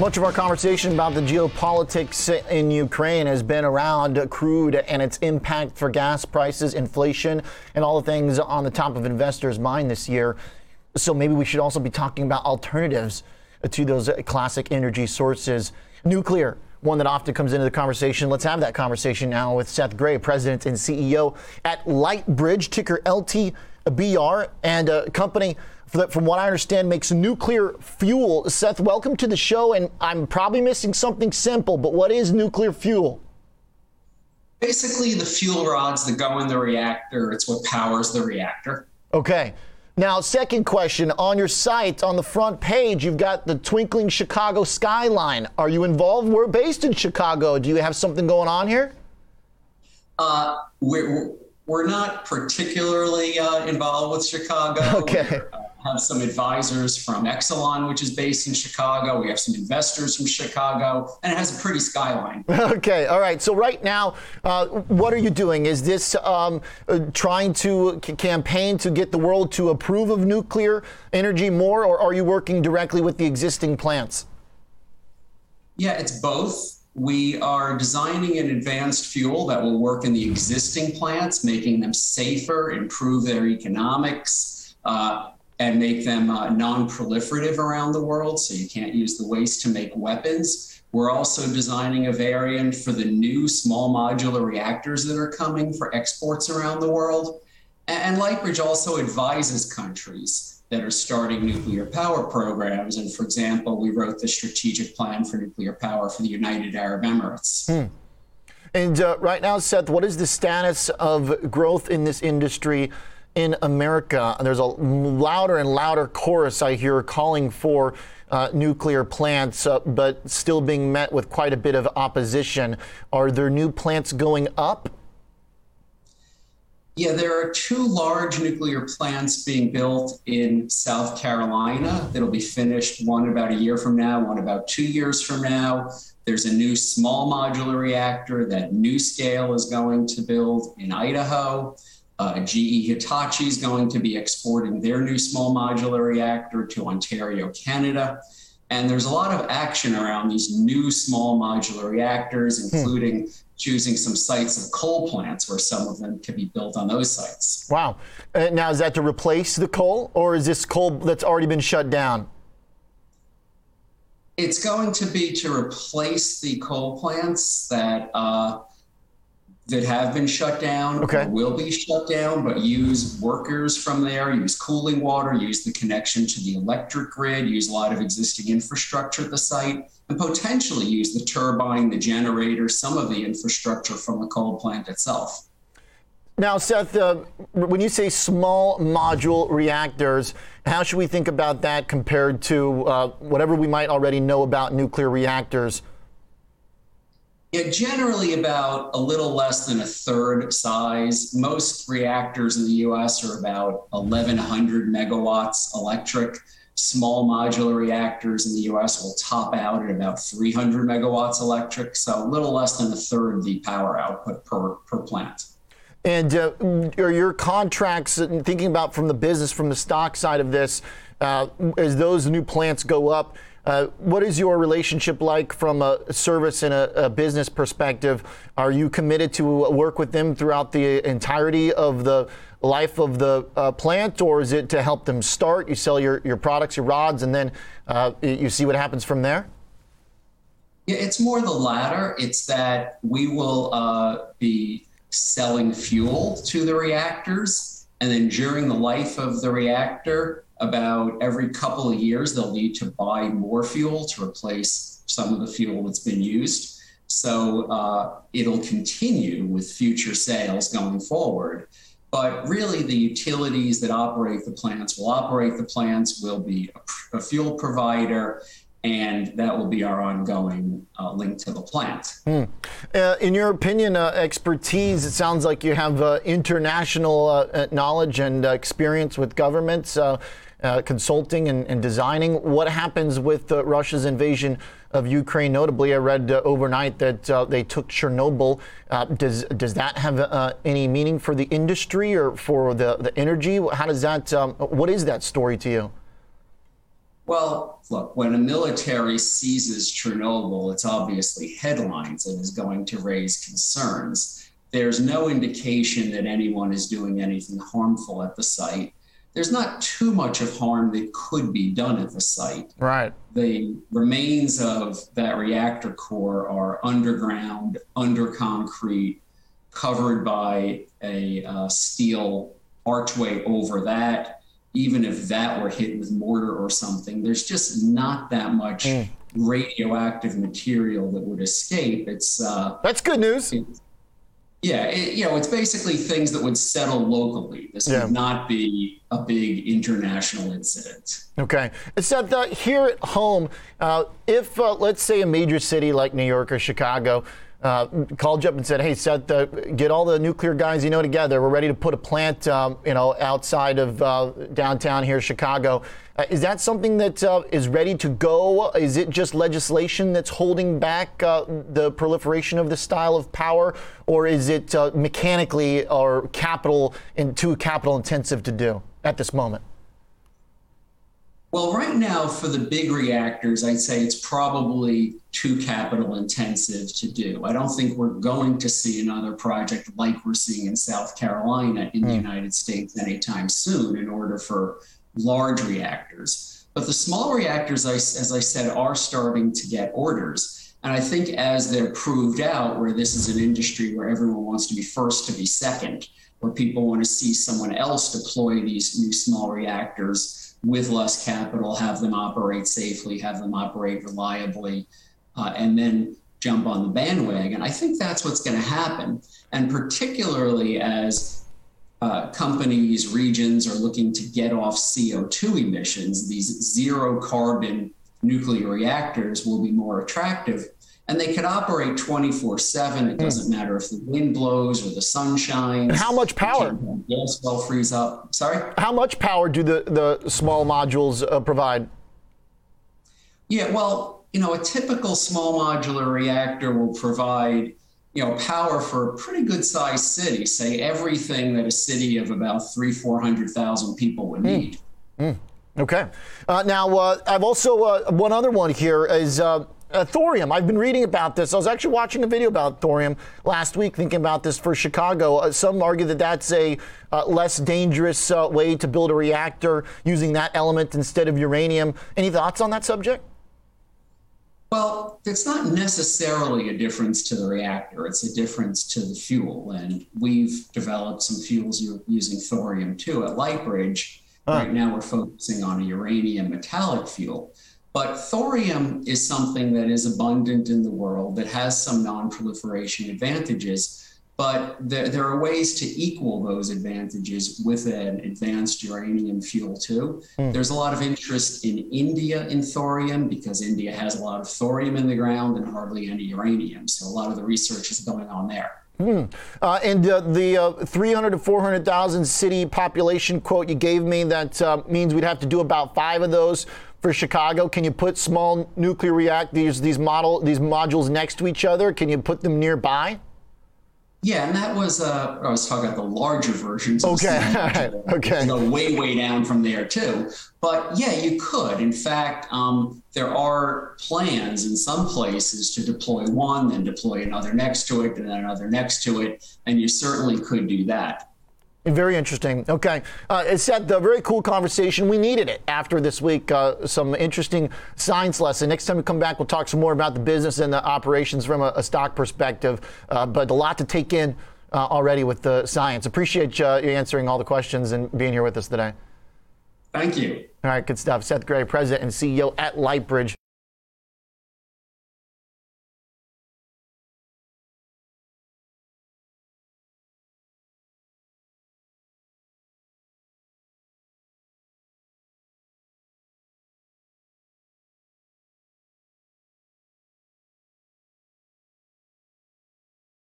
Much of our conversation about the geopolitics in Ukraine has been around crude and its impact for gas prices, inflation, and all the things on the top of investors' mind this year. So maybe we should also be talking about alternatives to those classic energy sources. Nuclear, one that often comes into the conversation. Let's have that conversation now with Seth Grae, President and CEO at Lightbridge, ticker LTBR, and a company that, from what I understand, makes nuclear fuel. Seth, welcome to the show. And I'm probably missing something simple, but what is nuclear fuel? Basically, the fuel rods that go in the reactor, it's what powers the reactor. Okay. Now, second question on your site, on the front page, you've got the twinkling Chicago skyline. Are you involved? We're based in Chicago. Do you have something going on here? Uh, we're, we're not particularly uh, involved with Chicago. Okay. Uh, have some advisors from Exelon, which is based in Chicago. We have some investors from Chicago, and it has a pretty skyline. Okay, all right. So right now, uh, what are you doing? Is this um, uh, trying to c- campaign to get the world to approve of nuclear energy more, or are you working directly with the existing plants? Yeah, it's both. We are designing an advanced fuel that will work in the existing plants, making them safer, improve their economics. Uh, and make them uh, non-proliferative around the world so you can't use the waste to make weapons. We're also designing a variant for the new small modular reactors that are coming for exports around the world. And Lightbridge also advises countries that are starting nuclear power programs. And for example, we wrote the strategic plan for nuclear power for the United Arab Emirates. Hmm. And uh, right now, Seth, what is the status of growth in this industry? in America. There's a louder and louder chorus I hear calling for uh, nuclear plants, uh, but still being met with quite a bit of opposition. Are there new plants going up? Yeah, there are two large nuclear plants being built in South Carolina that'll be finished, one about a year from now, one about two years from now. There's a new small modular reactor that NuScale is going to build in Idaho. Uh, GE Hitachi is going to be exporting their new small modular reactor to Ontario, Canada. And there's a lot of action around these new small modular reactors, hmm. including hmm. choosing some sites of coal plants where some of them could be built on those sites. Wow. Uh, now, is that to replace the coal, or is this coal that's already been shut down? It's going to be to replace the coal plants that. Uh, that have been shut down okay. will be shut down, but use workers from there, use cooling water, use the connection to the electric grid, use a lot of existing infrastructure at the site, and potentially use the turbine, the generator, some of the infrastructure from the coal plant itself. Now, Seth, uh, when you say small module reactors, how should we think about that compared to uh, whatever we might already know about nuclear reactors? Yeah, generally about a little less than a third size. Most reactors in the US are about 1,100 megawatts electric. Small modular reactors in the US will top out at about 300 megawatts electric, so a little less than a third the power output per, per plant. And uh, are your contracts, thinking about from the business, from the stock side of this, uh, as those new plants go up, uh, what is your relationship like from a service and a, a, business perspective? Are you committed to work with them throughout the entirety of the life of the uh, plant, or is it to help them start? You sell your, your products, your rods, and then uh, you see what happens from there? Yeah, it's more the latter. It's that we will uh, be selling fuel to the reactors, and then during the life of the reactor, about every couple of years, they'll need to buy more fuel to replace some of the fuel that's been used. So uh, it'll continue with future sales going forward. But really, the utilities that operate the plants will operate the plants, will be a, a fuel provider, and that will be our ongoing uh, link to the plant. Hmm. Uh, in your opinion, uh, expertise, it sounds like you have uh, international uh, knowledge and uh, experience with governments uh, consulting and, and, designing. What happens with uh, Russia's invasion of Ukraine? Notably, I read uh, overnight that uh, they took Chernobyl. Uh, does does that have uh, any meaning for the industry or for the, the energy? How does that? Um, what is that story to you? Well, look, when a military seizes Chernobyl, it's obviously headlines and is going to raise concerns. There's no indication that anyone is doing anything harmful at the site. There's not too much of harm that could be done at the site. Right. The remains of that reactor core are underground, under concrete, covered by a uh, steel archway over that even if that were hit with mortar or something, there's just not that much mm. radioactive material that would escape. It's uh, that's good news. It, yeah, it, you know, it's basically things that would settle locally. This yeah. would not be a big international incident. Okay. Seth, uh, here at home, uh, if uh, let's say a major city like New York or Chicago uh, called you up and said, "Hey, Seth, uh, get all the nuclear guys you know together. We're ready to put a plant, um, you know, outside of uh, downtown here, Chicago." Uh, is that something that uh, is ready to go? Is it just legislation that's holding back uh, the proliferation of this style of power, or is it mechanically or capital in, too capital intensive to do at this moment? Well, right now, for the big reactors, I'd say it's probably too capital intensive to do. I don't think we're going to see another project like we're seeing in South Carolina in mm. the hmm. United States anytime soon in order for large reactors. But the small reactors, as I said, are starting to get orders. And I think as they're proved out, where this is an industry where everyone wants to be first to be second, where people want to see someone else deploy these new small reactors with less capital, have them operate safely, have them operate reliably, uh, and then jump on the bandwagon. I think that's what's going to happen. And particularly as uh, companies, regions are looking to get off CO2 emissions, these zero carbon nuclear reactors will be more attractive and they could operate 24 7 it hmm. doesn't mm. matter if the wind blows or the sun shines and how much power gas well freeze up sorry how much power do the, the small modules uh, provide yeah well you know a typical small modular reactor will provide you know power for a pretty good sized city say everything that a city of about three four hundred thousand people would hmm. need mm. Okay. Uh, now, uh, I've also uh, one other one here is uh, uh, thorium. I've been reading about this. I was actually watching a video about thorium last week, thinking about this for Chicago. Uh, some argue that that's a less dangerous way to build a reactor using that element instead of uranium. Any thoughts on that subject? Well, it's not necessarily a difference to the reactor. It's a difference to the fuel. And we've developed some fuels using thorium too at Lightbridge. Right now, we're focusing on a uranium metallic fuel. But thorium is something that is abundant in the world that has some non-proliferation advantages. But there, there are ways to equal those advantages with an advanced uranium fuel too. Mm. There's a lot of interest in India in thorium because India has a lot of thorium in the ground and hardly any uranium. So a lot of the research is going on there. Hmm. Uh, and uh, the uh, 300 to 400,000 city population quote you gave me, that uh, means we'd have to do about five of those for Chicago? Can you put small nuclear reactors, these model, these modules next to each other? Can you put them nearby? Yeah, and that was uh, I was talking about the larger versions. Okay, right. okay. Go way way down from there too. But yeah, you could. In fact, um, there are plans in some places to deploy one, then deploy another next to it, and then another next to it, and you certainly could do that. Very interesting. Okay. Uh, it's a very cool conversation. We needed it after this week. Uh, some interesting science lesson. Next time we come back, we'll talk some more about the business and the operations from a, a stock perspective. Uh, but a lot to take in uh, already with the science. Appreciate uh, you answering all the questions and being here with us today. Thank you. All right, good stuff. Seth Grae, President and CEO at Lightbridge.